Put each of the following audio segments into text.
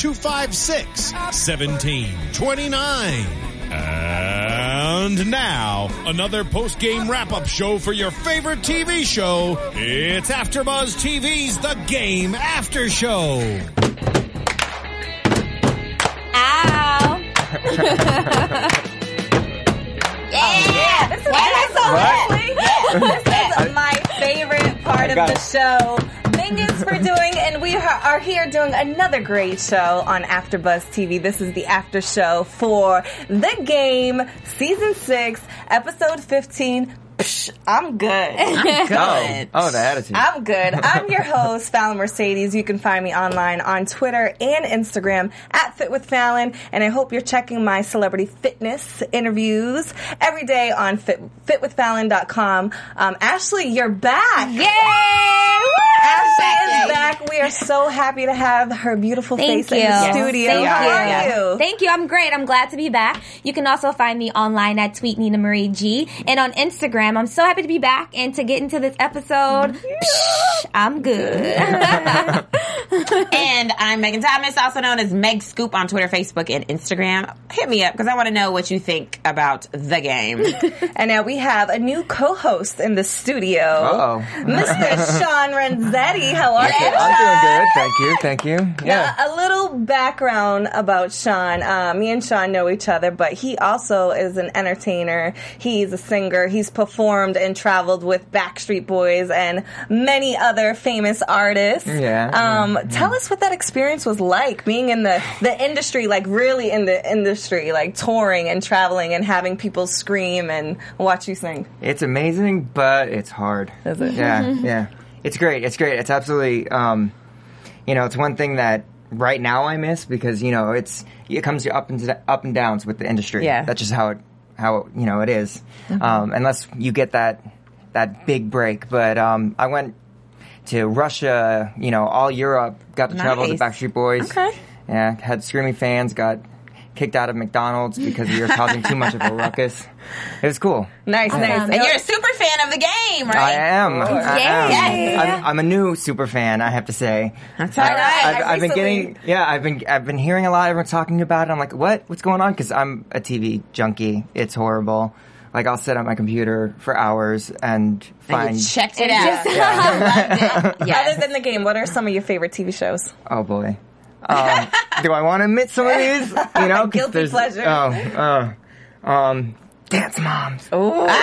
256 1729. And now, another post-game wrap-up show for your favorite TV show. It's AfterBuzz TV's The Game After Show. Ow. yeah. This is, What? so What? lovely. This is my favorite part of the show. Thank for doing, and we are are here doing another great show on AfterBuzz TV. This is the after show for The Game, Season 6, Episode 15. Psh, I'm good. I'm good. Oh, oh, the attitude. I'm good. I'm your host, Fallon Mercedes. You can find me online on Twitter and Instagram at Fit with Fallon. And I hope you're checking my celebrity fitness interviews every day on fit, fitwithfallon.com. Um, Ashley, you're back. Yay! Ashley is back. We are so happy to have her beautiful Thank face you. in the studio. Thank How you. are you? Thank you. I'm great. I'm glad to be back. You can also find me online at Tweet Nina Marie G and on Instagram. I'm so happy to be back and to get into this episode. Psh, I'm good. and I'm Megan Thomas, also known as Meg Scoop on Twitter, Facebook, and Instagram. Hit me up because I want to know what you think about the game. And now we have a new co-host in the studio. Uh-oh. Mr. Sean Renzetti. How are you? I'm doing good. Thank you. Thank you. Yeah. Now, a little background about Sean. Uh, me and Sean know each other, but he also is an entertainer. He's a singer. He's performed and traveled with Backstreet Boys and many other famous artists. Yeah. Um, Tell us what that experience was like, being in the, the industry, like really in the industry, like touring and traveling and having people scream and watch you sing. It's amazing, but it's hard. Is it? Yeah. Yeah. It's great. It's great. It's absolutely, um, you know, it's one thing that right now I miss because, you know, it's, it comes up and, up and downs with the industry. Yeah. That's just how it, how, you know, it is. Um, unless you get that, that big break. But, um, I went to Russia, you know, all Europe, got to travel with the Backstreet Boys. Okay. Yeah, had screaming fans, got kicked out of McDonald's because we were causing too much of a ruckus. It was cool. Nice, nice. and you're a super fan of the game, right? I am. I am. Yeah. I'm, I'm a new super fan. I have to say. That's all right. I've, I I've been getting. Yeah, I've been. I've been hearing a lot. Everyone's talking about it. I'm like, what? What's going on? Because I'm a TV junkie. It's horrible. Like I'll sit on my computer for hours and And find. you checked it And out. just- Other than the game, what are some of your favorite TV shows? oh boy. Um, do I want to admit some of these? You know, 'cause Guilty pleasure. Oh, uh, um, Dance Moms. oh, yeah.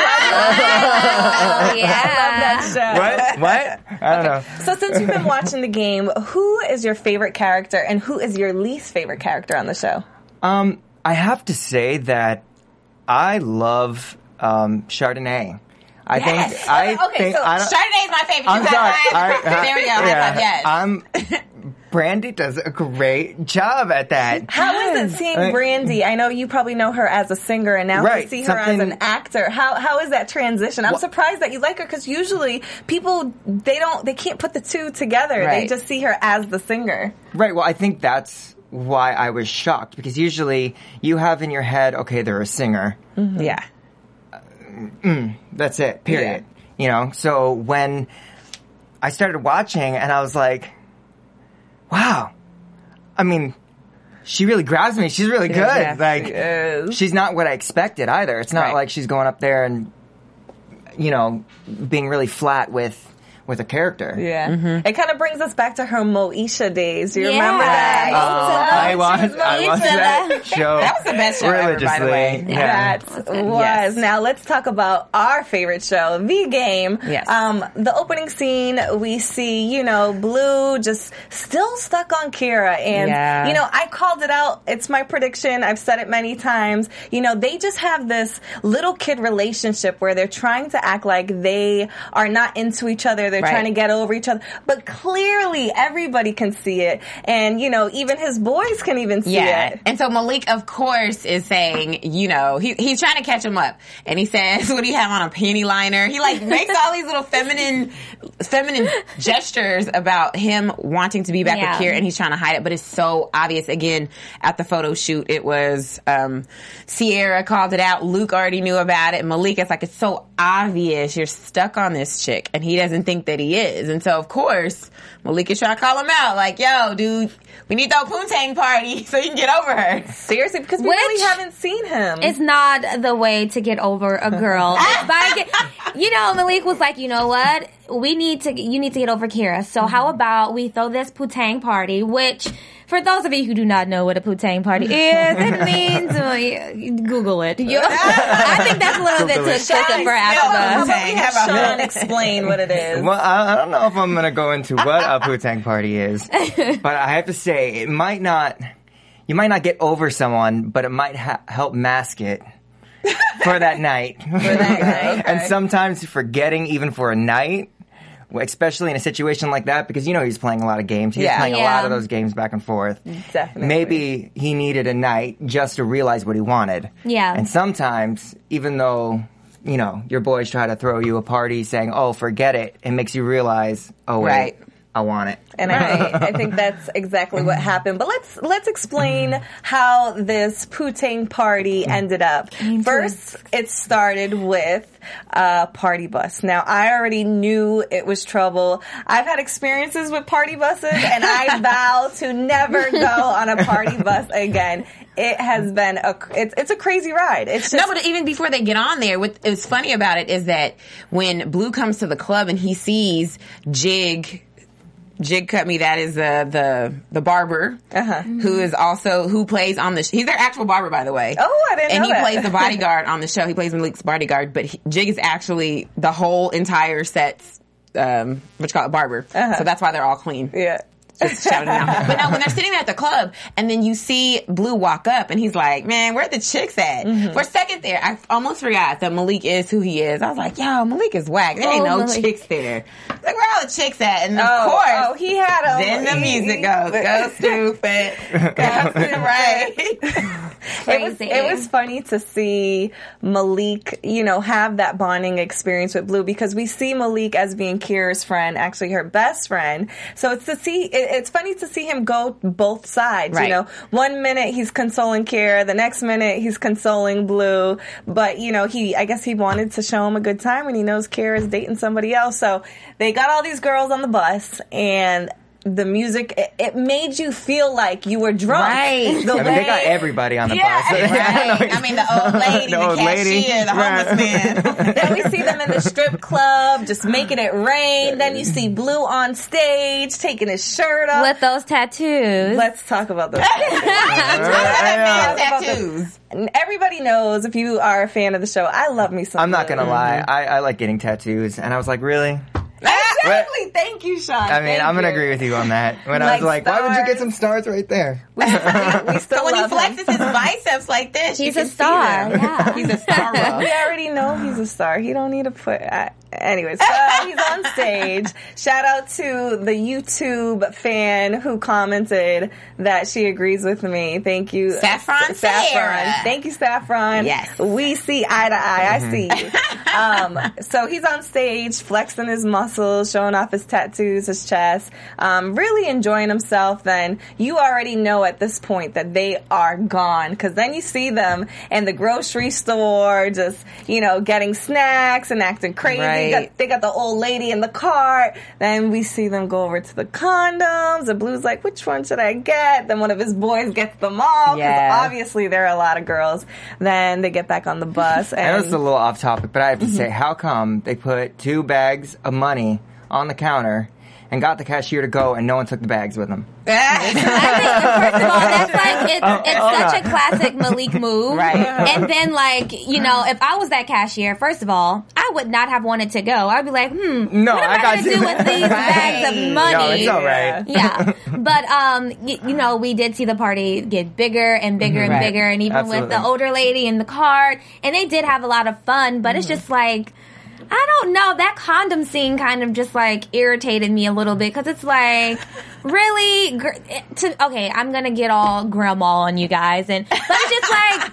That show. What? What? I don't know. So since you've been watching the game, who is your favorite character and who is your least favorite character on the show? Um, I have to say that I love um, Chardonnay. I Yes. think I Okay, okay, think so I Chardonnay is my favorite. I'm sorry. I- I- there we go. High five. Yes. I'm Brandy does a great job at that. How is it seeing Brandy? I know you probably know her as a singer and now Right, you see her as an actor. How how is that transition? I'm Well- surprised that you like her because usually people they don't they can't put the two together. They just see her as the singer. Right. Well, I think that's why I was shocked because usually you have in your head, okay, they're a singer. Mm-hmm. yeah. Mm-hmm. Mm, that's it. Period. You know. So when I started watching, and I was like, "Wow." I mean, she really grabs me. She's really good. yes, like, she she's not what I expected either. It's not Right. like she's going up there and, you know, being really flat with with a character. Yeah. Mm-hmm. It kind of brings us back to her Moesha days. Do you Yeah. remember that? Oh, I watched, I watched that show. That was the best show ever, by the way. Yeah. That was. Now let's talk about our favorite show, The Game. Yes. Um, the opening scene, we see, you know, Blue just still stuck on Keira. And, Yeah. you know, I called it out. It's my prediction. I've said it many times. You know, they just have this little kid relationship where they're trying to act like they are not into each other. They're Right. trying to get over each other. But clearly everybody can see it. And, you know, even his boys can even see Yeah. it. And so Malik, of course, is saying, you know, he, he's trying to catch him up. And he says, what do you have on a panty liner? He like makes all these little feminine, feminine gestures about him wanting to be back Yeah. with Keira and he's trying to hide it, but it's so obvious. Again, at the photo shoot, it was, um, Sierra called it out. Luke already knew about it. Malik is like, it's so obvious you're stuck on this chick and he doesn't think that he is. And so of course, Malik is trying to call him out like, yo, dude, we need the Poontang party so you can get over her. Seriously, because we Which- really haven't seen him. It's not the way to get over a girl. By you know, Malik was like, you know what? We need to, you need to get over Keira. So how about we throw this Putang party, which for those of you who do not know what a Putang party is, it means, uh, you- Google it. You- I think that's a little bit too it. explicit for How about we have How Sean explain what it is? Well, I, I don't know if I'm going to go into what a Putang party is, but I have to say it might not. You might not get over someone, but it might ha- help mask it for that night. For that night, and sometimes forgetting even for a night, especially in a situation like that, because you know he's playing a lot of games. He's Yeah. playing a lot of those games back and forth. Definitely. Maybe he needed a night just to realize what he wanted. Yeah. And sometimes, even though you know your boys try to throw you a party saying, "Oh, forget it," it makes you realize, "Oh, wait, Right. I want it." And I, I think that's exactly what happened. But let's let's explain how this Putang party ended up. First, it started with a party bus. Now, I already knew it was trouble. I've had experiences with party buses, and I vow to never go on a party bus again. It has been a it's, it's a crazy ride. It's just No, but even before they get on there, what is funny about it is that when Blue comes to the club and he sees Jig, Jig cut me. That is the the the barber Uh-huh. who is also who plays on the. Sh- he's their actual barber, by the way. Oh, I didn't know. And he that. plays the bodyguard on the show. He plays Malik's bodyguard, but he, Jig is actually the whole entire set's um, what you call it, barber. So that's why they're all clean. Uh-huh. yeah. Just shouting out. But no, when they're sitting there at the club and then you see Blue walk up and he's like, man, where the chicks at? Mm-hmm. For a second there, I almost forgot that Malik is who he is. I was like, yo, Malik is whack. There ain't Oh, no Malik. chicks there. Like, where all the chicks at? And of Oh, course, oh, he had a then the music goes, go stupid, go stupid, right? It was, it was funny to see Malik, you know, have that bonding experience with Blue because we see Malik as being Keira's friend, actually her best friend. So it's to see, it, it's funny to see him go both sides. Right. You know, one minute he's consoling Keira, the next minute he's consoling Blue. But you know, he, I guess he wanted to show him a good time, and he knows Keira is dating somebody else. So they got all these girls on the bus, and the music it, it made you feel like you were drunk. Right. The I mean, they got everybody on the Yeah, bus. I. Right. I mean, the old lady, the, The old lady. cashier, the homeless Right. man. then we see them in the strip club, just making it rain. Then you see Blue on stage taking his shirt off. With those tattoos. Let's talk about those. That tattoos. Everybody knows if you are a fan of the show, I love me some. I'm not gonna lie. Mm-hmm. I, I like getting tattoos, and I was like, really? Exactly. Thank you, Sean. I mean, Thank I'm gonna you. agree with you on that. When I was Like like, why would you get some stars right there? We still So when he love him. flexes his biceps like this, He's can a see star. them. Yeah. He's a star. We already know he's a star. He don't need to put. Uh, anyways, so he's on stage. Shout out to the YouTube fan who commented that she agrees with me. Thank you, Saffron Sarah. Thank you, Saffron. Yes. we see eye to eye. I see um, so he's on stage, flexing his muscles, showing off his tattoos, his chest, um, really enjoying himself. Then you already know at this point that they are gone because then you see them in the grocery store, just you know, getting snacks and acting crazy. Right. Got- they got the old lady in the cart. Then we see them go over to the condoms. The blue's like, which one should I get? Then one of his boys gets them all. Yeah. obviously there are a lot of girls. Then they get back on the bus I know and it's a little off topic, but I have to Mm-hmm. say, how come they put two bags of money on the counter and got the cashier to go, and no one took the bags with them. I think, first of all, that's like it, Oh, it's hold such a classic Malik move, Right. And then, like you know, if I was that cashier, first of all, I would not have wanted to go. I'd be like, hmm, No, what am I I, got going to you. do with these bags of money? No, it's all right. yeah, but um, y- you know, we did see the party get bigger and bigger and Right. bigger, and even with the older lady in the cart, and they did have a lot of fun. But it's just like. I don't know. That condom scene kind of just like irritated me a little bit because it's like, really? Gr- To, okay, I'm gonna get all grandma on you guys, and but it's just like,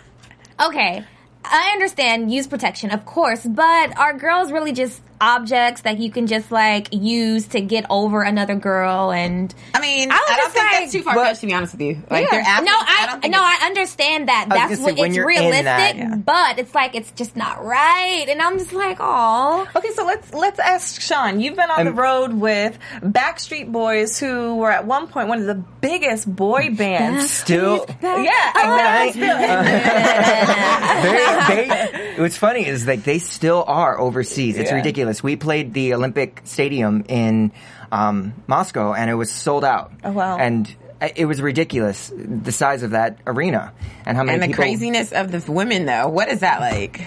okay, I understand use protection, of course, but are girls really just objects that you can just like use to get over another girl? And I mean, I I, don't think like- that's too far But- fetched to be honest with you. Like they're athletes. no, I, don't no, I understand that. was That's what say, when it's you're realistic, that, yeah. but it's like it's just not right, and I'm just like, oh. Okay, so let's let's ask Sean. You've been on the Um, road with Backstreet Boys, who were at one point one of the biggest boy bands. Still, Yeah, exactly. they, they, what's funny is like they still are overseas. It's Yeah. ridiculous. We played the Olympic Stadium in um, Moscow, and it was sold out. Oh, wow. And it was ridiculous the size of that arena and how many and the people. craziness of the women though. What is that like?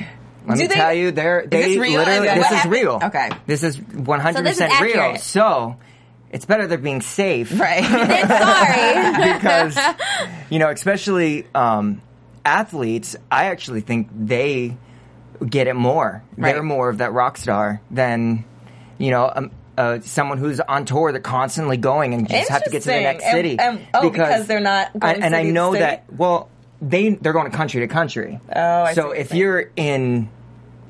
Let Do me they- tell you, they're they this literally this is happened? real. Okay. this is one hundred So this is percent real. So it's better they're being safe, Right. Sorry. because you know, especially um, athletes, I actually think they get it more. They're more of that rock star than you know. Um, uh, someone who's on tour, they're constantly going and just have to get to the next city. And- and- oh, because they're not going and, and I know that. Well, they they're going country to country. Oh, I so if you're in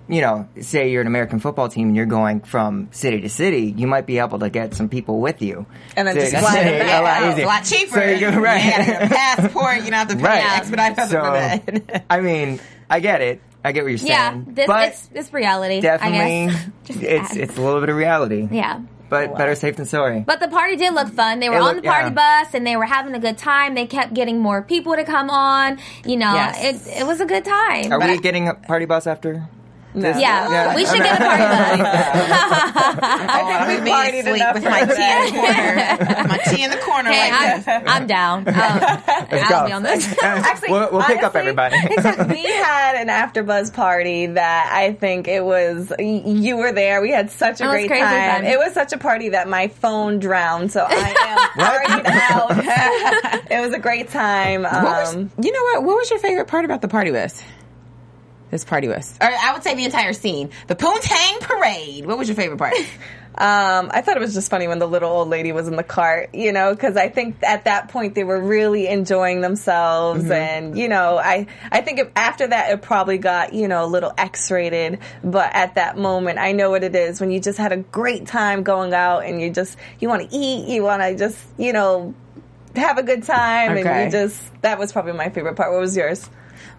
you know, say you're an American football team and you're going from city to city, you might be able to get some people with you. And then just fly them a lot easier. a lot cheaper. So you go, right. You gotta a passport. You don't have to pay Right. expedite So, for that. I mean, I get it. I get what you're saying. yeah, this, but it's, it's reality. I definitely, guess. It's add. it's a little bit of reality. yeah. But better safe than sorry. But the party did look fun. They were It on the party yeah. bus and they were having a good time. They kept getting more people to come on. You know, Yes. it it was a good time. Are But we I- getting a party bus after? No. yeah, Yeah. we should get a party bus. I think we partied sleep enough with my tea in the corner. my tea in the corner hey, like this. I'm, I'm down. Um, I'll go. be on this. Actually, we'll, we'll pick up honestly, everybody. we had an AfterBuzz party that I think it was. You were there. We had such a It was great time. fun. It was such a party that my phone drowned. So I am partied out. it was a great time. What was, Um, you know what? What was your favorite part about the party bus? This party bus, or I would say the entire scene, the Poontang Parade. What was your favorite part? Um, I thought it was just funny when the little old lady was in the cart, you know, because I think at that point they were really enjoying themselves, and you know, I I think if, after that it probably got you know a little X-rated, but at that moment I know what it is when you just had a great time going out and you just you want to eat, you want to just you know have a good time, and you just that was probably my favorite part. What was yours?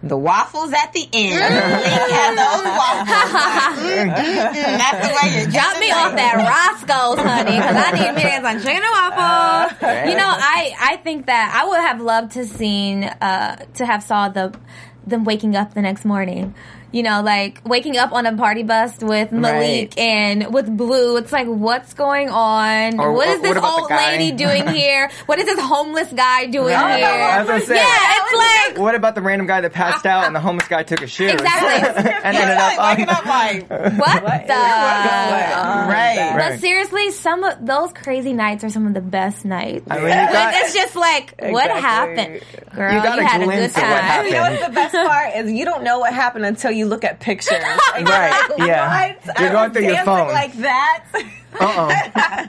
The waffles at the end. Link had those waffles. Mm, mm, mm. That's the way you Drop me off that Roscoe's, honey, because I need me to some chicken and waffles. You know, I I think that I would have loved to seen uh to have saw the them waking up the next morning. You know, like waking up on a party bus with Malik Right. and with Blue. It's like, what's going on? Or- what or is this what old lady doing here? What is this homeless guy doing Right. here? I was say. yeah, it's like What about the random guy that passed out and the homeless guy took a shit? Exactly. and ended up on. waking up like what the. right. But Right. seriously, some of those crazy nights are some of the best nights. I mean, you Like, it's just like, what happened? Girl, You you, a had a good glimpse what time. happened. You know what's the best part is you don't know what happened until you look at pictures. Right, like, yeah. What? You're going through your phone. like that. uh oh.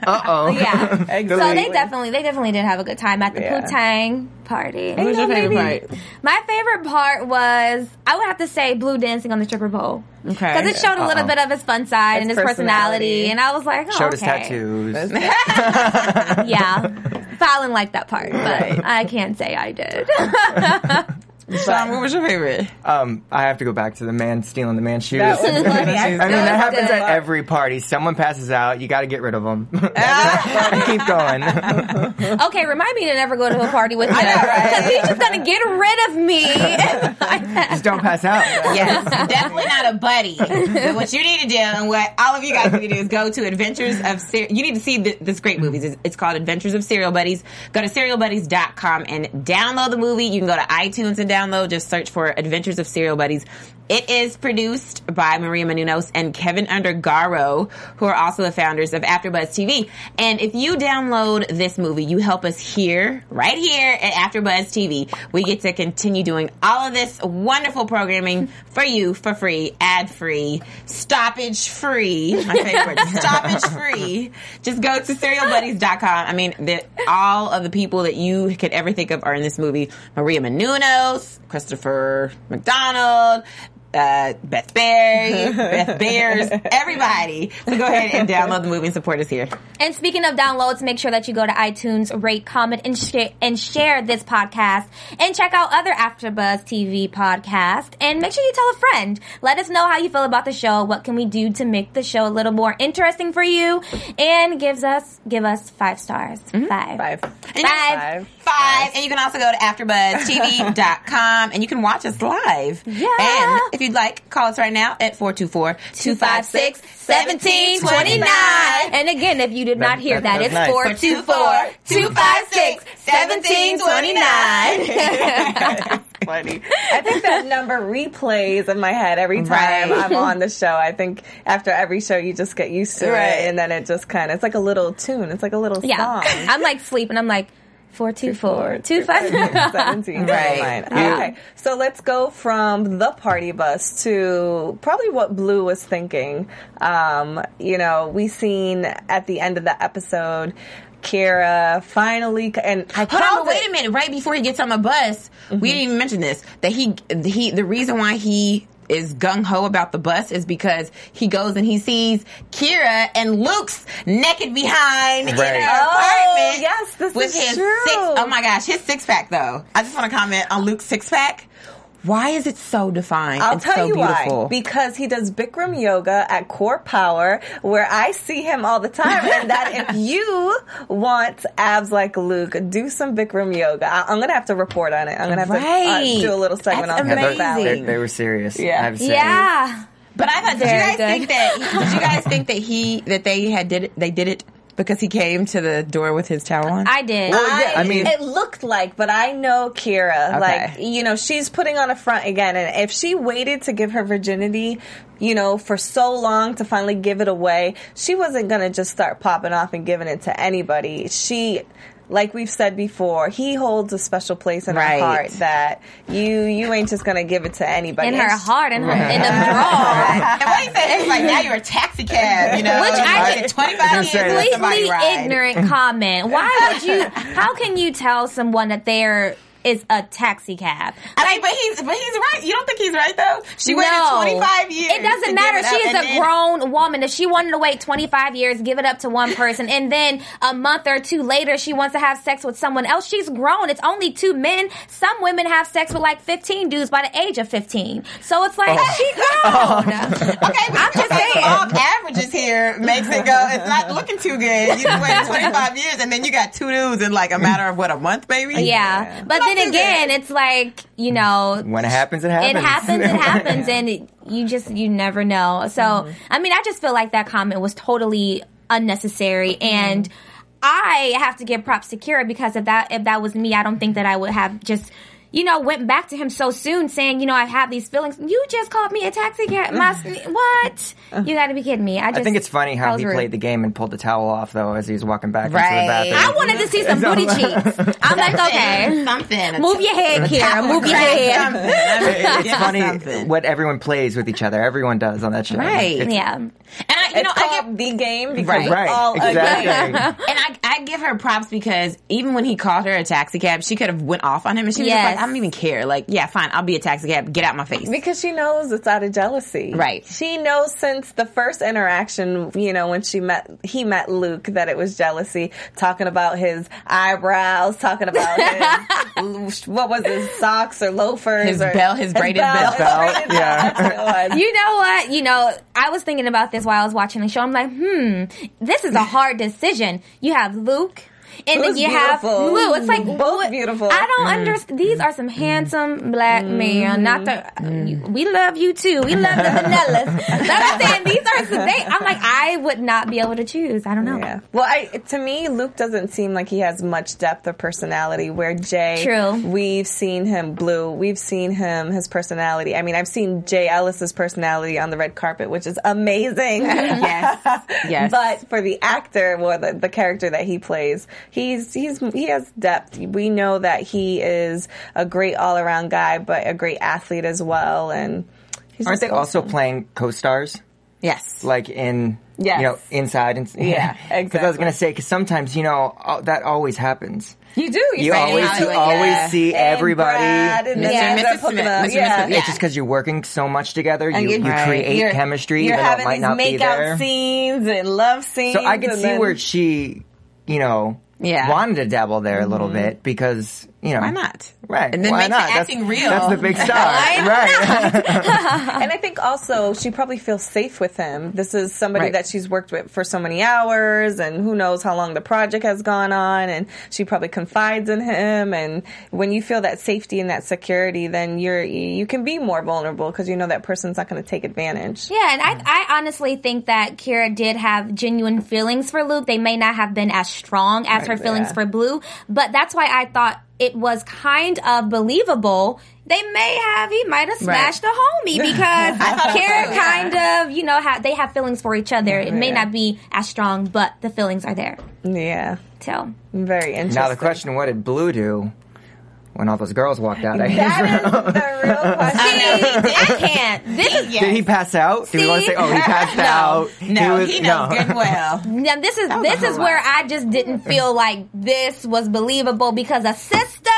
Uh oh. Yeah. Exactly. So they definitely, they definitely did have a good time at the Yeah. Putang party. What was your favorite part? My favorite part was, I would have to say, Blue dancing on the stripper pole. Okay. Because it showed a little Uh-oh. bit of his fun side His and his personality. personality. And I was like, oh, Showed his okay. tattoos. Yeah. Fallon liked that part, but Right. I can't say I did. Sean, what was your favorite? Um, I have to go back to the man stealing the man's shoes. That was funny. I, I mean, that happens at every party. Someone passes out. You got to get rid of them. you keep going. Okay, remind me to never go to a party with him because he's just gonna get rid of me. Just don't pass out. Yes, definitely not a buddy. But what you need to do, and what all of you guys need to do, is go to Adventures of Ser- You need to see th- this great movie. It's, it's called Adventures of Serial Buddies. Go to serialbuddies.com and download the movie. You can go to iTunes and download. Just search for Adventures of Serial Buddies. It is produced by Maria Menounos and Keven Undergaro, who are also the founders of AfterBuzz TV. And if you download this movie, you help us here, right here at AfterBuzz TV. We get to continue doing all of this wonderful programming for you for free, ad free, stoppage free. My favorite, stoppage free. Just go to serialbuddies.com. I mean, the, all of the people that you could ever think of are in this movie. Maria Menounos, Christopher McDonald, uh, Beth Berry, Beth Behrs, everybody. So go ahead and download the movie and support us here. And speaking of downloads, make sure that you go to iTunes, rate, comment, and, sh- and share this podcast, and check out other AfterBuzz TV podcasts. And make sure you tell a friend. Let us know how you feel about the show. What can we do to make the show a little more interesting for you? And gives us give us five stars. Five. Five. And Five. Five. And you can also go to AfterBuzzTV.com and you can watch us live. Yeah. And if you'd like, call us right now at 424-256-1729. And again, if you did not hear that, that- it's that's nice. 424-256-1729. Funny. I think that number replays in my head every time Right. I'm on the show. I think after every show, you just get used to Right. it, and then it just kind of it's like a little tune. It's like a little Yeah. song. I'm like sleeping. And I'm like, 424 256. 17. Right. Fine. Okay. So let's go from the party bus to probably what Blue was thinking. Um, you know, we seen at the end of the episode, Kara finally, and I Hold on, but wait a minute. Right before he gets on the bus, we didn't even mention this. That he, he, the reason why he is gung ho about the bus is because he goes and he sees Keira and Luke's naked behind in Right. her Oh, apartment. yes, this with is his true. six. Oh my gosh, his six pack though. I just want to comment on Luke's six pack. Why is it so defined? I'll and tell so you beautiful? why. Because he does Bikram yoga at CorePower, where I see him all the time. and that if you want abs like Luke, do some Bikram yoga. I- I'm gonna have to report on it. I'm gonna have Right. to uh, do a little segment That's on Yeah, Fifth they, they, they were serious. Yeah. I have to. Yeah. But I thought, did you guys good. think that? Did you guys think that he that they had did it? They did it because he came to the door with his towel on. I did. I, I mean- it looked like, but I know Keira. Okay. Like, you know, she's putting on a front again, and if she waited to give her virginity, you know, for so long to finally give it away, she wasn't gonna just start popping off and giving it to anybody. She. Like we've said before, he holds a special place in Right. her heart that you you ain't just gonna give it to anybody. in her heart, in her, in them drawers. and what he said, he's like, now you're a taxi cab, you know? Which I- waited 25 years was gonna to say let that. somebody Completely ignorant comment. Why would you? How can you tell someone that they're is a taxi cab? I mean, but he's but he's right. You don't think he's right though? She waited No. 25 years. It doesn't give matter. it She up, is and a then- grown woman. If she wanted to wait 25 years, give it up to one person, and then a month or two later she wants to have sex with someone else, she's grown. It's only two men. Some women have sex with like 15 dudes by the age of 15. So it's like oh. she grown. Oh. Okay, but I'm just saying. All averages here makes it go. It's not looking too good. You waited 25 years, and then you got two dudes in like a matter of what a month, maybe. Yeah, but Not then again, it's like you know, When it happens, it happens. it happens, it happens, and it, you just you never know. So mm-hmm. I mean, I just feel like that comment was totally unnecessary, mm-hmm. and I have to give props to Keira because if that if that was me, I don't think that I would have just. You know, went back to him so soon, saying, "You know, I have these feelings. You just called me a taxi cab. Mm. My, what? Uh. You got to be kidding me." I just I think it's funny how he rude. played the game and pulled the towel off though as he was walking back Right. into the bathroom. I wanted to see some booty cheeks. I'm like, okay, something. move your head, Keira. Move your head. something. It's funny something. what everyone plays with each other. Everyone does on that show. Right. It's- Yeah. And I, you it's know, I get the game because Right. it's Right, all a game. and I, I give her props because even when he called her a taxi cab, she could have went off on him and she was just Yes. like, I don't even care. Like, yeah, fine, I'll be a taxi cab. Get out of my face. Because she knows it's out of jealousy. Right. She knows since the first interaction, you know, when she met, he met Luke, that it was jealousy, talking about his eyebrows, talking about his, what was his socks or loafers His or belt, his braided belt. his braided Yeah. belt, that's what it was. You know what? You know, I was thinking about this while I was watching the show. I'm like, hmm, this is a hard decision. You have Luke. And then Who's you have beautiful. Blue. It's like Both beautiful. I don't Mm. understand. These are some handsome black men. Not the. Mm. We love you too. We love the vanillas. But I'm saying these are some. They, I'm like I would not be able to choose. I don't know. Yeah. Well, I to me, Luke doesn't seem like he has much depth of personality. Where Jay, True. we've seen him blue. We've seen him his personality. I mean, I've seen Jay Ellis's personality on the red carpet, which is amazing. yes. Yes. But for the actor or the, the character that he plays, he's he's he has depth. We know that he is a great all around guy, but a great athlete as well. And he's Aren't just they also playing co-stars? yes. Like in, Yes. you know, inside and Yeah, Because I was gonna say, because sometimes you know uh, that always happens. You do. You say always, you Hollywood, always yeah. see everybody. Brad and Mr. then Mrs. Smith. Mr. Yeah. Smith. It's just because you're working so much together, you, And you Right. create You're- chemistry, You're even though it having might these not be make there. out scenes and love scenes. So I could and see then- where she, you know, Yeah. wanted to dabble there a little mm-hmm. bit because you know Why not? Right? And then why make not? it That's- acting real. That's the big star, Why right? and I think also she probably feels safe with him. This is somebody Right. that she's worked with for so many hours, and who knows how long the project has gone on. And she probably confides in him. And when you feel that safety and that security, then you're you can be more vulnerable because you know that person's not going to take advantage. Yeah, and I, I honestly think that Keira did have genuine feelings for Luke. They may not have been as strong as her feelings yeah. for Blue, but that's why I thought it was kind of believable. They may have, he might have smashed a homie because Keira kind of, you know, ha- they have feelings for each other. It may Yeah. not be as strong, but the feelings are there. Yeah, So, very interesting. now the question: What did Blue do when all those girls walked out? of his That is room? the real question. I can't. This is Did he pass out? Do we want to say, oh, he passed out? No, was- he knows good and well. Now this is this is where I just didn't feel like this was believable because a sister.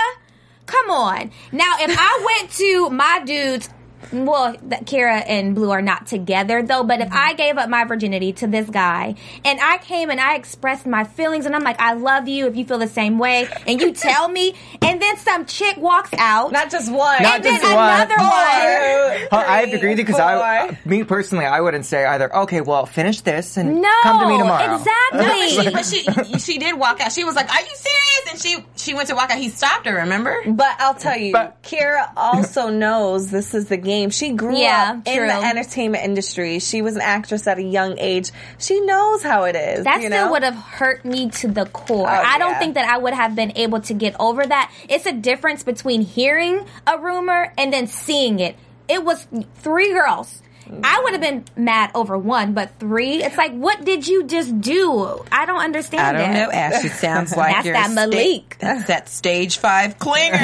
Come on. Now if I went to my dudes. Well, that Keira and Blue are not together though, but if mm-hmm. I gave up my virginity to this guy and I came and I expressed my feelings and I'm like, I love you if you feel the same way and you tell me and then some chick walks out. Not just one. Not and then one. another one. Two, I have to agree with you because I, four. me personally, I wouldn't say either. Okay, well, finish this and No, come to me tomorrow. exactly. But she, but she, she did walk out. She was like, "Are you serious?" And she, she went to walk out. He stopped her. Remember? But I'll tell you, But- Keira also knows this is the game. She grew Yeah, up in true. the entertainment industry. She was an actress at a young age. She knows how it is. That you still know? would have hurt me to the core. Oh, I don't yeah. think that I would have been able to get over that. It's a difference between hearing a rumor and then seeing it. It was three girls. I would have been mad over one, but three, it's like, what did you just do? I don't understand I don't it. know, Ash. It sounds like That's you're that a sta- that's that stage five clinger.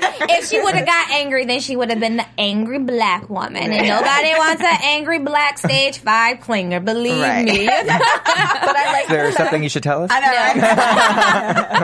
And then, like, if she would have got angry, then she would have been the angry black woman. And nobody wants an angry black stage five clinger, believe Right. me. But I like Is there something you should tell us? I know,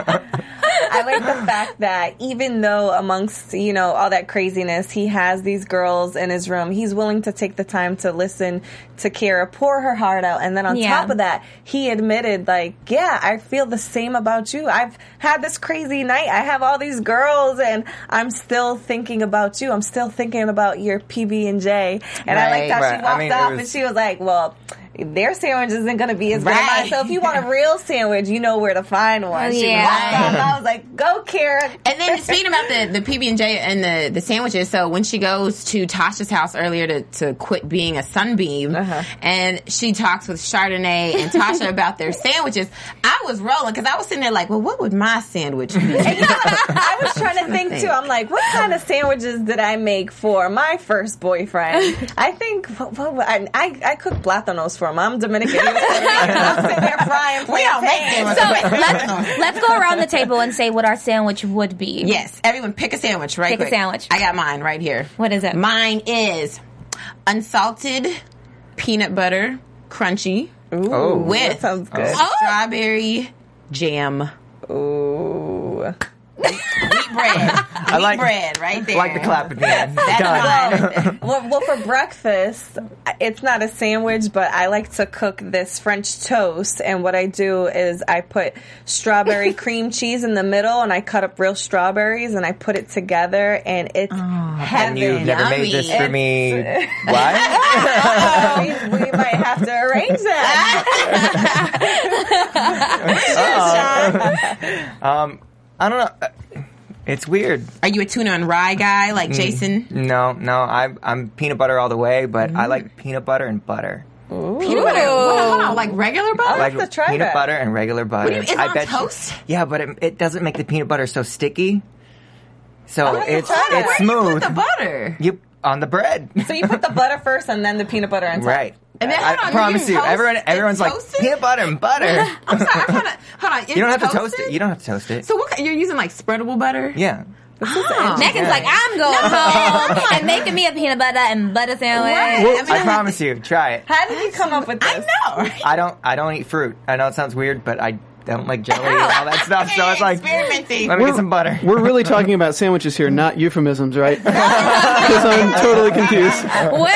right? I like the fact that even though amongst, you know, all that craziness, he has these girls in his room, he's willing to take the time to listen to Keira, pour her heart out. And then on Yeah. top of that, he admitted, like, yeah, I feel the same about you. I've had this crazy night. I have all these girls and I'm still thinking about you. I'm still thinking about your PB and J. And I like how right. she I walked mean, off was- and she was like, well, their sandwich isn't going to be as good as mine. So if you want a real sandwich, you know where to find one. She Yeah. walked. I was like, go, Kara. And then speaking about the, the PB and J and the, the sandwiches, so when she goes to Tasha's house earlier to, to quit being a sunbeam, Uh-huh. and she talks with Chardonnay and Tasha about their sandwiches, I was rolling because I was sitting there like, well, what would my sandwich be? And you know what? I was trying to think too. I'm like, what kind of sandwiches did I make for my first boyfriend? I think what, what, I, I I cooked plátanos for him. I'm Dominican. He was Puerto I'm sitting there frying we don't make sandwiches. So let's, let's go around the table and say what our sandwich would be. Yes, everyone pick a sandwich right Pick a sandwich. I got mine right here. What is it? Mine is unsalted peanut butter crunchy Oh, with That sounds good. strawberry jam. Ooh. Wheat bread. Wheat like- bread right there. like the clapping. at the end. That's Done. Well, well, for breakfast, it's not a sandwich, but I like to cook this French toast. And what I do is I put strawberry cream cheese in the middle, and I cut up real strawberries, and I put it together, and it's And heaven. you've never made this for Yummy. me. What? we, we might have to arrange that. um, I don't know. It's weird. Are you a tuna and rye guy like Mm. Jason? No, no, I, I'm peanut butter all the way, but Mm. I like peanut butter and butter. Peanut butter. What, hold on, like regular butter? I like have to try peanut that. butter and regular butter. do you mean? It's I on bet you- toast? yeah, but it, it doesn't make the peanut butter so sticky. So it's try that. it's Where do you smooth. put the butter? You on the bread. So you put the butter first, and then the peanut butter on top. Right. And then, hold I promise you you, everyone, everyone's like it? peanut butter and butter. I'm sorry. I'm trying to, hold on. you don't have to toast it. You don't have to toast it. So what? ki- You're using like spreadable butter? yeah. Oh. Megan's like, I'm going home and making me a peanut butter and butter sandwich. Right. I promise you, try it. How did you come up with this? I know. right? I don't. I don't eat fruit. I know it sounds weird, but I don't like jelly and all that stuff. So it's like, experimenting. let me get some butter. We're really talking about sandwiches here, not euphemisms, right? Because I'm totally confused. Well,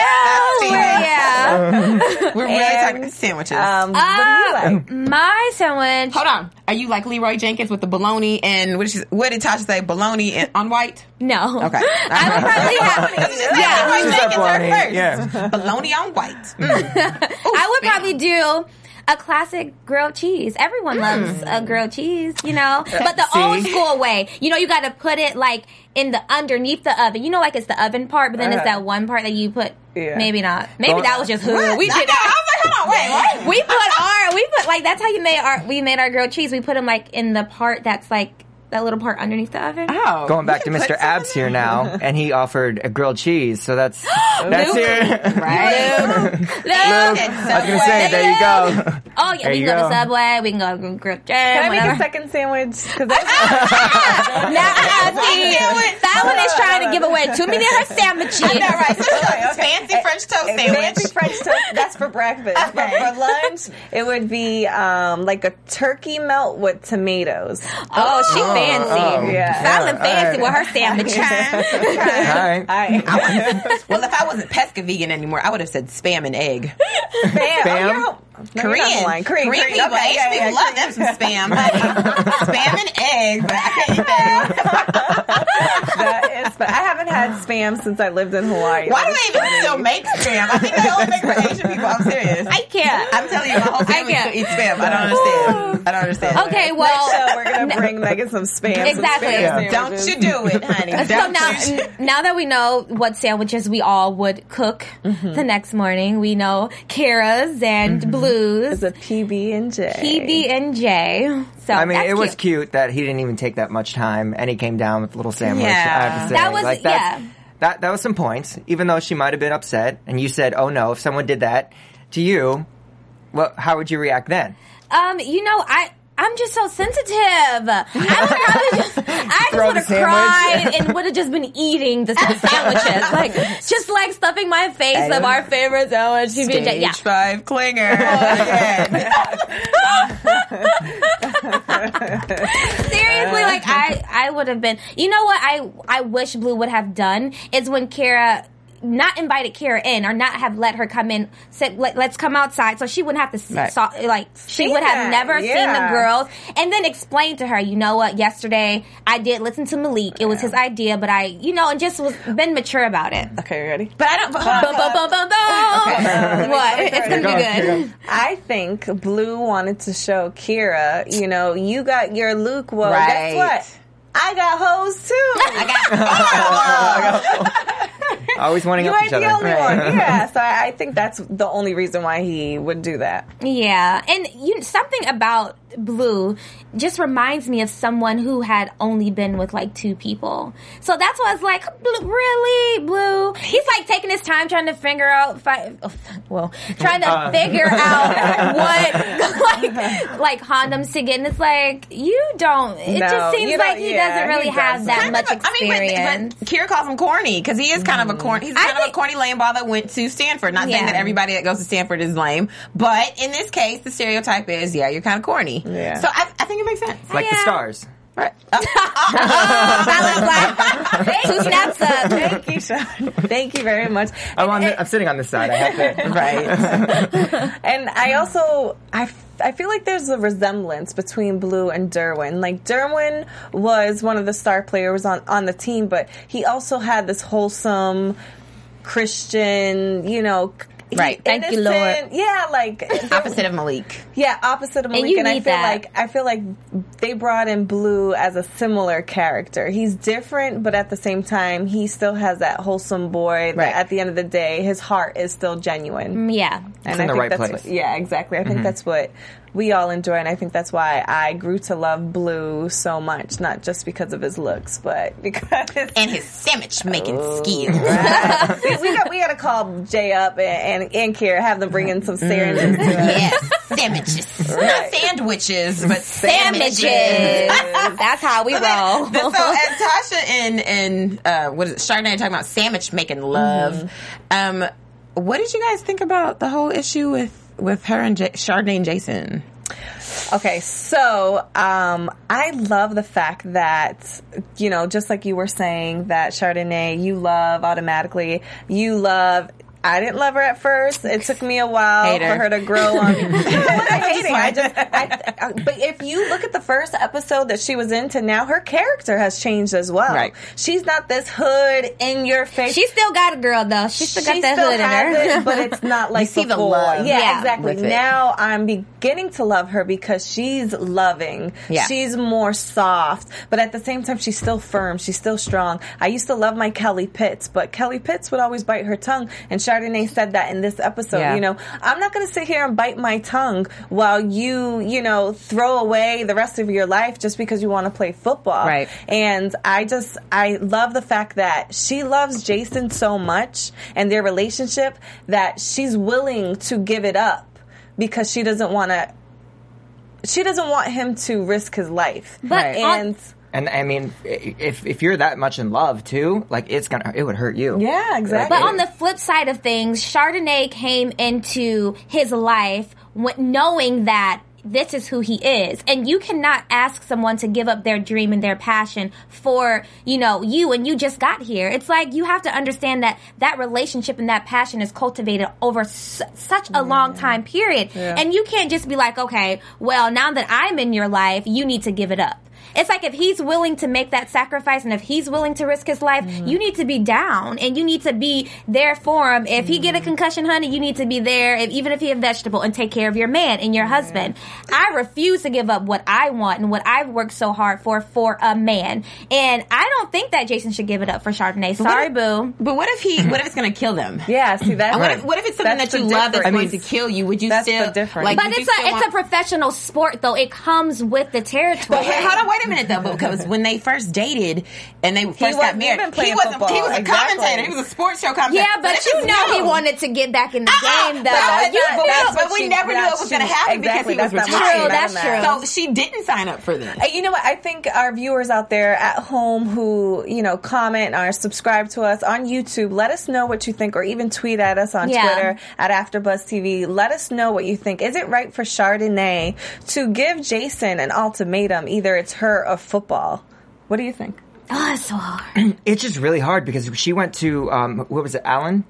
yeah. We're really And, talking sandwiches. Um, what do you like? My sandwich. Hold on. Are you like Leroy Jenkins with the bologna and what did, she, what did Tasha say? Bologna and, on white? No. Okay. I would probably have. Yeah, Leroy Jenkins Bologna, are first. yeah. Bologna on white. Mm. I would probably do a classic grilled cheese. Everyone loves a grilled cheese, you know, but the See? old school way. You know, you got to put it like in the underneath the oven. You know, like it's the oven part, but then it's Uh-huh. that one part that you put. Yeah. Maybe not. Maybe Well, that was just who we I did. know. I was like, hold on, wait, what? we put our we put like that's how you made our we made our grilled cheese. We put them like in the part that's like that little part underneath the oven. Oh. Going back to Mr. Abs here now, and he offered a grilled cheese. So that's that's it. Right. Luke. I was gonna say, there you go. Oh yeah, There we can go, go. to Subway. We can go to grilled Can I jam. make a second sandwich? 'Cause that's- Nah, see, that one is trying to give away too many of her sandwiches. I know, right? So fancy French toast Fancy sandwich. French toast. That's for breakfast. But for lunch, it would be um, like a turkey melt with tomatoes. Oh, she fancy. oh. Yeah. Silent Yeah, fancy all right. with her sandwich. All right. I Well, if I wasn't pesca vegan anymore, I would have said spam and egg. spam. Oh, spam? Oh, no, Korean. lying. Korean. Korean Korean. people. Okay, Asian yeah, people yeah, love them some spam, spam and egg, but I can't eat that. That is, but I haven't had spam since I lived in Hawaii. Why do is they even funny. still make spam? I think they only make for Asian people. I'm serious. I can't. I'm telling you, my whole family can't. still eats spam. I don't understand. I don't understand. Okay, Next well, show, we're gonna bring Megan some spam. some Exactly. spam Yeah. Don't you do it, honey. So Don't now, n- now that we know what sandwiches we all would cook Mm-hmm. the next morning, we know Kara's and Blue's, It's a PB and J. PB and J. So I mean, that's it was cute. cute that he didn't even take that much time, and he came down with a little sandwich. I Yeah. have to say, That was- like, yeah. That that was some points, even though she might have been upset, and you said, "Oh no, if someone did that to you, well, how would you react then?" Um, you know, I. I'm just so sensitive. I would just, I just would have cried and would have just been eating the sandwiches, like just like stuffing my face of our favorite sandwich. PB and. Yeah, five clinger. Seriously, like I, I would have been. You know what? I, I wish Blue would have done is when Kara not invited Kara in or not have let her come in. Said Let, let's come outside, so she wouldn't have to see, Right. saw, like she See would have that, never seen the girls, and then explain to her. You know what? Yesterday I did listen to Malik. It was his idea, but I, you know, and just was been mature about it. Okay, ready? But I don't. But Boom, boom, boom, boom, boom. What? It's gonna be good. I think Blue wanted to show Keira, you know, you got your Luke. Well, Right. guess what? I got hoes too. Always wanting you up ain't each the other. only one. Yeah, so I, I think that's the only reason why he would do that. Yeah, and you something about Blue just reminds me of someone who had only been with like two people. So that's why I was like, "Blue- really, Blue? He's like taking his time trying to figure out, fi- oh, well, trying to Uh. figure out what like like condoms to get, and it's like you don't. It No, just seems like he yeah, doesn't really he have that doesn't. much I mean, experience. but, but Keira calls him corny because he is kind of a corny. He's I kind of think- a corny lame ball that went to Stanford. Not saying that everybody that goes to Stanford is lame, but in this case, the stereotype is, yeah, you're kind of corny. Yeah. So I, I think it makes sense. like the Yeah. stars. Right. Silent black. Two snaps up. Thank you, Sean. Thank you very much. Oh, I'm, And- on the, I'm sitting on this side. I have to. right. And I also I, I feel like there's a resemblance between Blue and Derwin. Like Derwin was one of the star players on on the team, but he also had this wholesome Christian, you know. C- Right. Thank you, innocent- Yeah, like Opposite of Malik. Yeah, opposite of Malik, you and, I feel that. like I feel like they brought in Blue as a similar character. He's different, but at the same time, he still has that wholesome boy. That Right. At the end of the day, his heart is still genuine. Mm, yeah. And in I the think right that's place. What, yeah, exactly. I think mm-hmm. that's what we all enjoy, and I think that's why I grew to love Blue so much. Not just because of his looks, but because And his sandwich making Oh. skills. we, we got we got to call Jay up and and, and Keira, have them bring in some sandwiches to us. yes, sandwiches. Not sandwiches, but sandwiches. Sandwiches. That's how we roll. so as Tasha and and uh, what is it? Chardonnay are talking about sandwich making love. Um, what did you guys think about the whole issue with with her and J- Chardonnay and Jason? Okay, so um, I love the fact that you know, just like you were saying, that Chardonnay you love automatically. You love. I didn't love her at first. It took me a while Hater. for her to grow on me. No, I'm hating. I just, I, I, but if you look at the first episode that she was into now, her character has changed as well. Right. She's not this hood in your face. she still got a girl though. She still got She that still hood in her. it, but it's not like see the before. love. Yeah, Yeah. exactly. Now I'm beginning to love her because she's loving. Yeah. She's more soft, but at the same time, she's still firm. She's still strong. I used to love my Kelly Pitts, but Kelly Pitts would always bite her tongue, and Chardonnay said that in this episode. Yeah. You know, I'm not going to sit here and bite my tongue while you, you know, throw away the rest of your life just because you want to play football. Right. And I just, I love the fact that she loves Jason so much and their relationship that she's willing to give it up because she doesn't want to, she doesn't want him to risk his life. But Right. on- and And I mean, if if you're that much in love too, like it's gonna, it would hurt you. yeah, exactly. But on the flip side of things, Chardonnay came into his life knowing that this is who he is. And you cannot ask someone to give up their dream and their passion for, you know, you and you just got here. It's like you have to understand that that relationship and that passion is cultivated over s- such a long time period. And you can't just be like, okay, well, now that I'm in your life, you need to give it up. It's like if he's willing to make that sacrifice and if he's willing to risk his life, mm-hmm. you need to be down and you need to be there for him. If he get a mm-hmm. concussion, honey, you need to be there. If, even if he a vegetable and take care of your man and your husband. I refuse to give up what I want and what I've worked so hard for for a man. And I don't think that Jason should give it up for Chardonnay. Sorry, boo. But what if he? What if it's going to kill them? yeah, see that's And What if, what if it's something that's that you love that's difference. going to kill you? Would you That's still the like? But it's a it's want- a professional sport though. It comes with the territory. But wait, hold on, wait a minute though, because when they first dated and they first got married, he wasn't. football. He was a Exactly. commentator. He was a sports show commentator. Yeah, but if you know he wanted to get back in the Uh-uh, game but though. that's You feel- that's- but we she- never knew it was going to happen exactly, because he was retired. True, that's true. So she didn't sign up for this. You know what? I think our viewers out there at home who, you know, comment or subscribe to us on YouTube, let us know what you think or even tweet at us on Yeah. Twitter at AfterBuzz TV. Let us know what you think. Is it right for Chardonnay to give Jason an ultimatum? Either it's her or football. What do you think? Oh, it's so hard. It's just really hard because she went to um, what was it, Alan?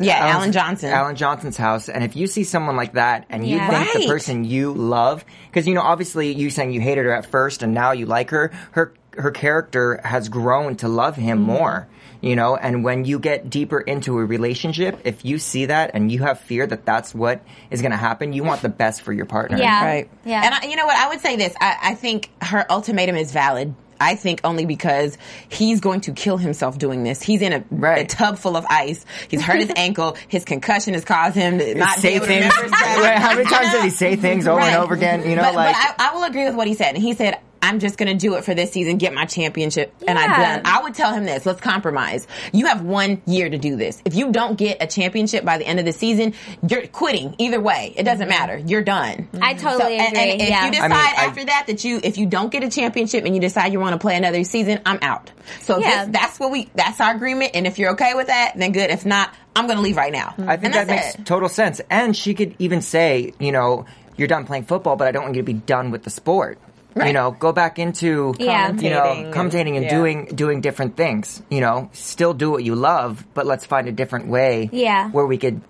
Yeah, Alan's- Alan Johnson. Alan Johnson's house, and if you see someone like that, and you Yeah. think the person you love, because you know, obviously, you saying you hated her at first, and now you like her, her her character has grown to love him Mm-hmm. more. You know, and when you get deeper into a relationship, if you see that and you have fear that that's what is going to happen, you want the best for your partner. Yeah. Right. Yeah. And I, you know what? I would say this. I, I think her ultimatum is valid. I think only because he's going to kill himself doing this. He's in a, a tub full of ice. He's hurt his ankle. His concussion has caused him to not say things. remember stuff. Wait, how many times did he say things over Right. and over again? You know, but, like but I, I will agree with what he said. And he said, I'm just going to do it for this season, get my championship, and I'm done. I would tell him this: let's compromise. You have one year to do this. If you don't get a championship by the end of the season, you're quitting. Either way, it doesn't matter. You're done. Mm-hmm. I totally and, agree. and if yeah. you decide I- after that that you if you don't get a championship and you decide you want to play another season, I'm out. So Yeah. this, that's what we that's our agreement. And if you're okay with that, then good. If not, I'm going to leave right now. I think that makes it. total sense. And she could even say, you know, you're done playing football, but I don't want you to be done with the sport. You know, go back into Yeah. you know Commentating and- yeah. doing doing different things. You know, still do what you love, but let's find a different way. Yeah. where we could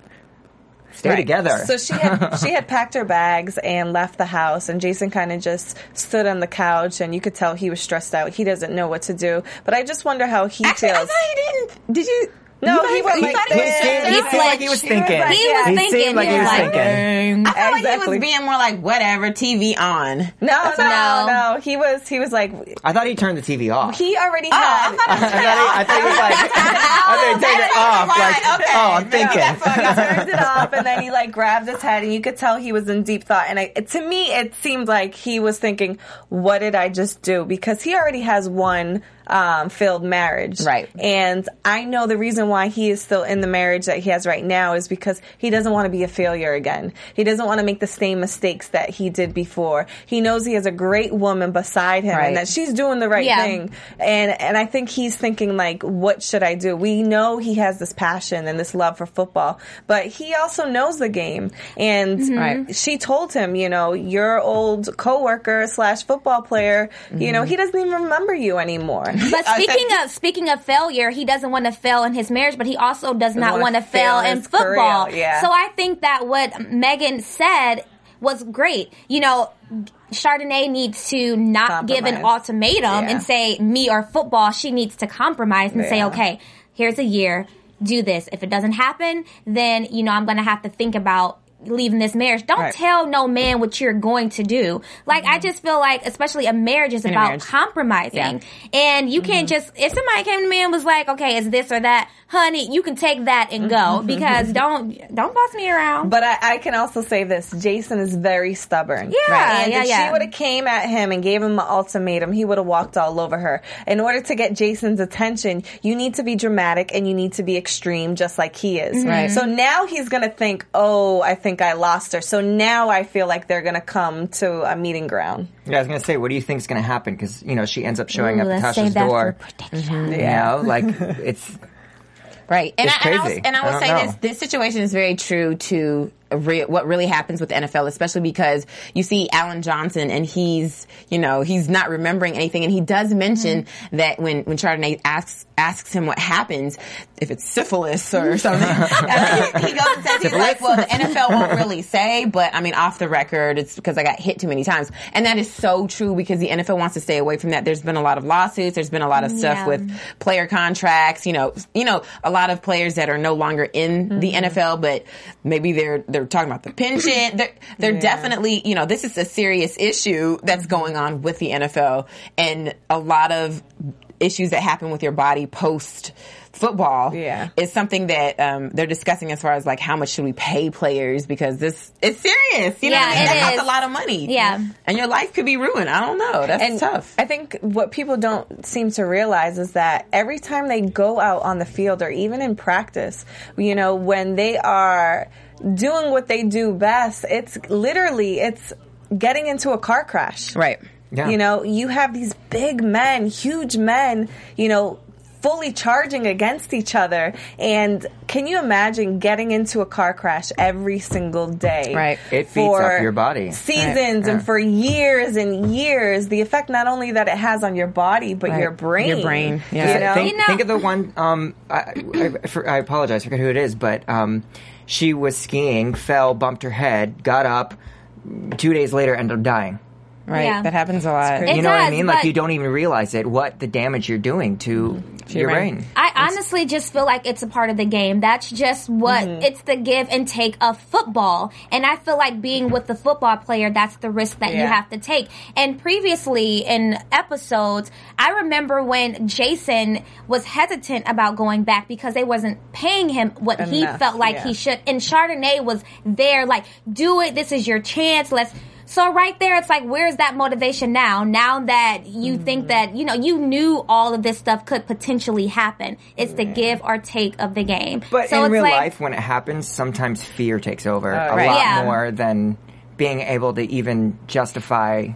stay Right. together. So she had she had packed her bags and left the house, and Jason kind of just stood on the couch, and you could tell he was stressed out. He doesn't know what to do. But I just wonder how he Actually, I feels. thought he didn't. Did you? No, you thought he went you like thought he, was seemed, he He seemed like he was thinking. He was he thinking, seemed like he he was was like, thinking. I felt like he was being more like whatever TV on. no, no, No. no. He was he was like I thought he turned the TV off. he already Oh, had. I thought I thought he, I thought he was like, I thought he turned it off. Like, okay. oh, I'm thinking. he turned it off and then he like grabbed his head and you could tell he was in deep thought and I, to me it seemed like he was thinking what did i just do because he already has one um, failed marriage Right. and i know the reason why he is still in the marriage that he has right now is because he doesn't want to be a failure again he doesn't want to make the same mistakes that he did before he knows he has a great woman beside him Right. and that she's doing the right Yeah. thing and and I think he's thinking like, what should I do? We know he has this passion and this love for football, but he also knows the game. And Mm-hmm. Right. she told him, you know, your old coworker slash football player, you know, he doesn't even remember you anymore. But speaking of speaking of failure, he doesn't want to fail in his marriage, but he also does not wanna fail fail in football. career, yeah. So I think that what Megan said was great. You know, Chardonnay needs to not give an ultimatum Yeah. and say me or football. She needs to compromise and say, okay, here's a year, do this. If it doesn't happen, then you know I'm going to have to think about leaving this marriage. Don't Right. tell no man what you're going to do. Like I mm-hmm. just feel like, especially a marriage is a about marriage. compromising. And you can't mm-hmm. just if somebody came to me and was like, "Okay, is this or that?" Honey, you can take that and go because don't don't boss me around. But I, I can also say this: Jason is very stubborn. Yeah, and yeah, if yeah. she would have came at him and gave him an ultimatum, he would have walked all over her. In order to get Jason's attention, you need to be dramatic and you need to be extreme, just like he is. Mm-hmm. Right. So now he's gonna think, "Oh, I think I lost her." So now I feel like they're gonna come to a meeting ground. Yeah, I was gonna say, what do you think is gonna happen? Because you know she ends up showing Ooh, up at let's Tasha's save that door. for protection. You know, like it's Right. And It's I, and I, crazy. was, and I I will don't say know. this, this situation is very true to re- what really happens with the NFL, especially because you see Alan Johnson and he's, you know, he's not remembering anything. And he does mention Mm-hmm. that when, when Chardonnay asks, asks him what happens, if it's syphilis or something, uh, he, he goes and says, he's like, well, the NFL won't really say, but I mean, off the record, it's because I got hit too many times. And that is so true because the NFL wants to stay away from that. There's been a lot of lawsuits. There's been a lot of stuff Yeah. with player contracts, you know, you know, a lot of players that are no longer in the NFL, but maybe they're, they're talking about the pension. They're, they're definitely, you know, this is a serious issue that's going on with the NFL and a lot of issues that happen with your body post football Yeah. is something that um, they're discussing as far as like how much should we pay players because this it's serious you know Yeah, what I mean? it that costs a lot of money Yeah. and your life could be ruined I don't know that's and tough I think what people don't seem to realize is that every time they go out on the field or even in practice, you know, when they are doing what they do best, it's literally it's getting into a car crash. right Yeah. You know, you have these big men, huge men, you know, fully charging against each other. And can you imagine getting into a car crash every single day? Right. It feeds up your body. Seasons and for years and years. The effect not only that it has on your body, but Right. your brain. Your brain, yeah. You know? think, think of the one. Um, I, I, I apologize, I forget who it is, but um, she was skiing, fell, bumped her head, got up. Two days later, ended up dying. right Yeah. that happens a lot It you know what I does, mean? Like but- you don't even realize it. What the damage you're doing to, your your brain. brain. I honestly just feel like it's a part of the game. That's just what mm-hmm. it's the give and take of football. And I feel like being with the football player, that's the risk that you have to take. And previously in episodes, I remember when Jason was hesitant about going back because they wasn't paying him what he felt like yeah. he should. And Chardonnay was there like, do it. This is your chance. Let's So right there, it's like, where's that motivation now? Now that you think mm. that, you know, you knew all of this stuff could potentially happen. It's the give or take of the game. But so in it's real like, life, when it happens, sometimes fear takes over oh, a right. lot Yeah. more than being able to even justify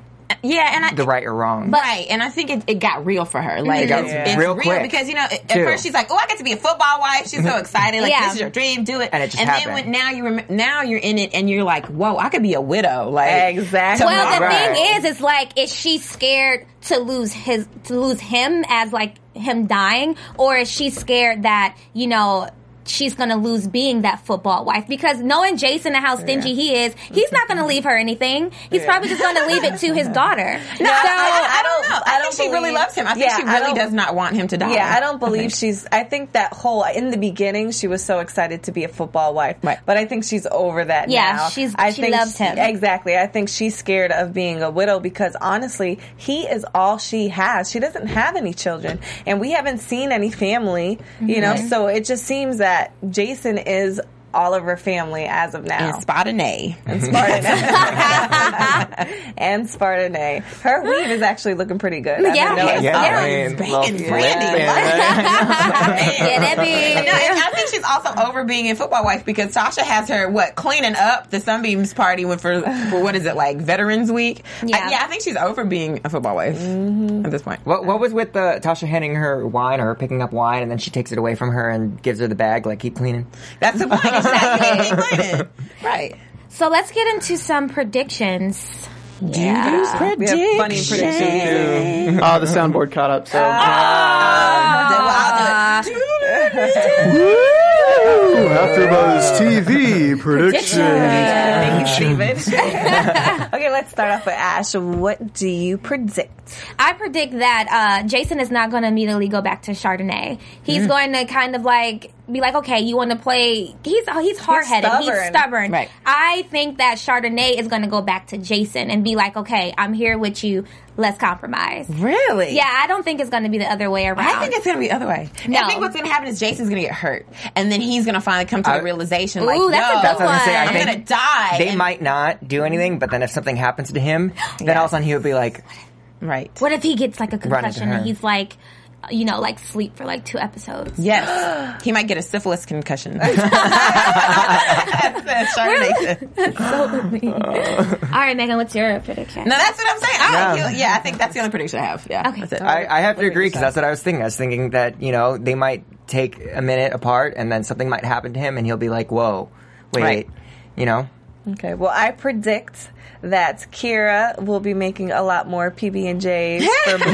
Yeah, and I, the right or wrong. right, and I think it, it got real for her. Like got it's, real it's real real quick, because you know at too. first she's like, "Oh, I get to be a football wife." She's so excited, like Yeah. this is your dream, do it. And it just then happened. when now you rem- now you're in it, and you're like, "Whoa, I could be a widow." Like Exactly. Well, the Right. thing is, it's like, is she scared to lose his, to lose him as like him dying, or is she scared that you know? She's gonna lose being that football wife because knowing Jason and how stingy he is, he's not gonna leave her anything. He's probably just gonna leave it to his daughter. No, so, I, I don't know. I, I think don't she really loves him. I think Yeah, she really does not want him to die. Yeah, I don't believe she's. I think that whole in the beginning she was so excited to be a football wife, Right. but I think she's over that Yeah, now. she's- I she think loves him. exactly. I think she's scared of being a widow because honestly, he is all she has. She doesn't have any children, and we haven't seen any family. You know, mm-hmm. so it just seems that Jason is all of her family as of now. And Spartanay. and Spartanay. and Spartanay. Her weave is actually looking pretty good. I've Yeah. been noticing. yeah, Yeah. I mean, Banging well, Brandy. yeah, that No, be. and I think she's also over being a football wife because Sasha has her what cleaning up the Sunbeams party when for, for what is it like Veterans Week? Yeah. I, yeah, I think she's over being a football wife mm-hmm. at this point. What, what was with the Tasha handing her wine or her picking up wine and then she takes it away from her and gives her the bag like keep cleaning? That's the point. Exactly. Keep right. So let's get into some predictions. Yeah. We have funny predictions. Oh, the soundboard caught up. So Ah. Woo! AfterBuzz TV prediction. Thank you, Steven. okay, let's start off with Ash. What do you predict? I predict that uh, Jason is not going to immediately go back to Chardonnay. He's going to kind of like be like, okay, you want to play? He's oh, he's hard headed. He's stubborn. stubborn. Right. I think that Chardonnay is going to go back to Jason and be like, okay, I'm here with you. Let's compromise. Really? Yeah, I don't think it's going to be the other way around. I think it's going to be the other way. No. I think what's going to happen is Jason's going to get hurt, and then he's going to finally come to I- the realization, Ooh, like, that's a good That's what I was gonna say. I one. I'm going to die. They and- might not do anything, but then if something happens to him, then all of a sudden he would be like, Right. what if he gets like a concussion and he's like, you know, like sleep for like two episodes? Yes. he might get a syphilis concussion. That's Chardonnay. All right, Megan, what's your prediction? No, that's what I'm saying. I, Yeah. yeah. yeah, I think that's the only prediction I have. Yeah, Okay. that's it. I, I have to agree because that's what I was thinking. I was thinking that you know they might take a minute apart and then something might happen to him and he'll be like, "Whoa, wait," Right. you know. Okay, well, I predict that Keira will be making a lot more PB and J's for Blue,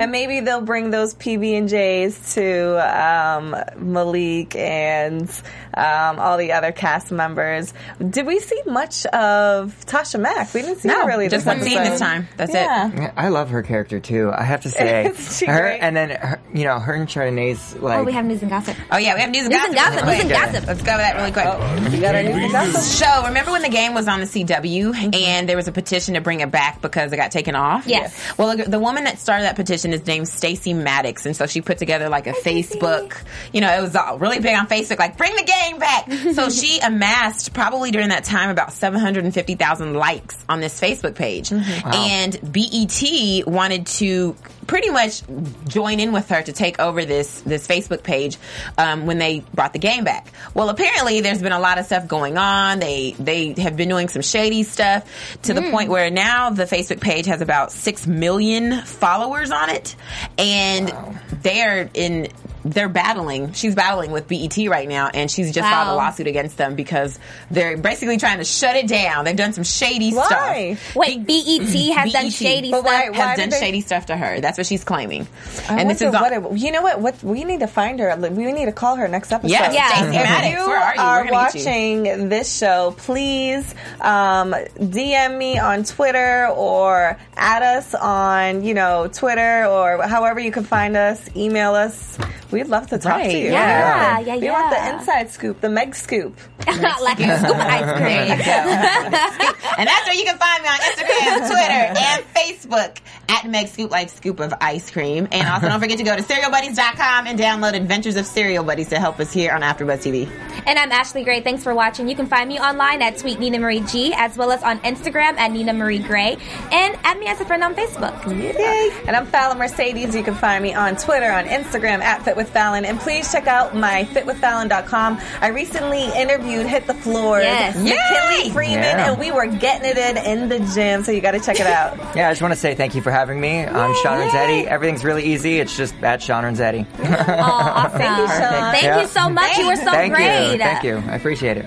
and maybe they'll bring those PB and J's to um, Malik and um, all the other cast members. Did we see much of Tasha Mack? We didn't see her really. just one scene this time. That's Yeah. it. I love her character too. I have to say, her great? and then her, you know her and Chardonnay's like Oh, we have news and gossip. Oh yeah, we have news and News and gossip. gossip, news and gossip. Let's go over that really quick. You got our news and gossip? So, remember when the game was on the CW mm-hmm. and there was a petition to bring it back because it got taken off? Yes. Well, the- woman that started that petition is named Stacy Maddox, and so she put together like a Facebook. You know, it was all really big on Facebook, like bring the game back. so she amassed probably during that time about seven hundred and fifty thousand likes on this Facebook page, mm-hmm. and BET wanted to pretty much join in with her to take over this this Facebook page um, when they brought the game back. Well, apparently there's been a lot of stuff going on. They they have been doing some shady stuff to the point where now the Facebook page has about six million followers on it, and they're in. They're battling. She's battling with BET right now, and she's just filed a lawsuit against them because they're basically trying to shut it down. They've done some shady Why? stuff. Wait, BET has done shady stuff. why- Has done they- shady stuff to her. That's what she's claiming. I and this is what it- you know what what we need to find her. We need to call her next episode. Yeah, Yeah. Stacey If Maddox. you Where are you? are get you. watching this show, please um, DM me on Twitter or add us on, you know, Twitter or however you can find us. Email us. We'd love to talk Right, to you. yeah, yeah, We want the inside scoop, the Meg scoop. like a scoop of ice There you cream. go. and that's where you can find me on Instagram, Twitter, and Facebook at Meg Scoop Life Scoop of Ice Cream. And also don't forget to go to cerealbuddies.com and download Adventures of Cereal Buddies to help us here on AfterBuzz TV. And I'm Ashley Gray. Thanks for watching. You can find me online at Tweet Nina Marie G, as well as on Instagram at Nina Marie Gray, and add me as a friend on Facebook. Yay. And I'm Fallon Mercedes. You can find me on Twitter, on Instagram at Fit with Fallon. And please check out my fitwithfallon.com. I recently interviewed Hit the Floor, Yes. McKinley Freeman, Yeah. and we were getting it in in the gym. So you got to check it out. Yeah, I just want to say thank you for having me. I'm Sean Renzetti. Everything's really easy. It's just at Sean Renzetti. Oh, awesome. Thank you, Sean. Thank Yeah. you so much. You were so thank great. you. Thank you. I appreciate it.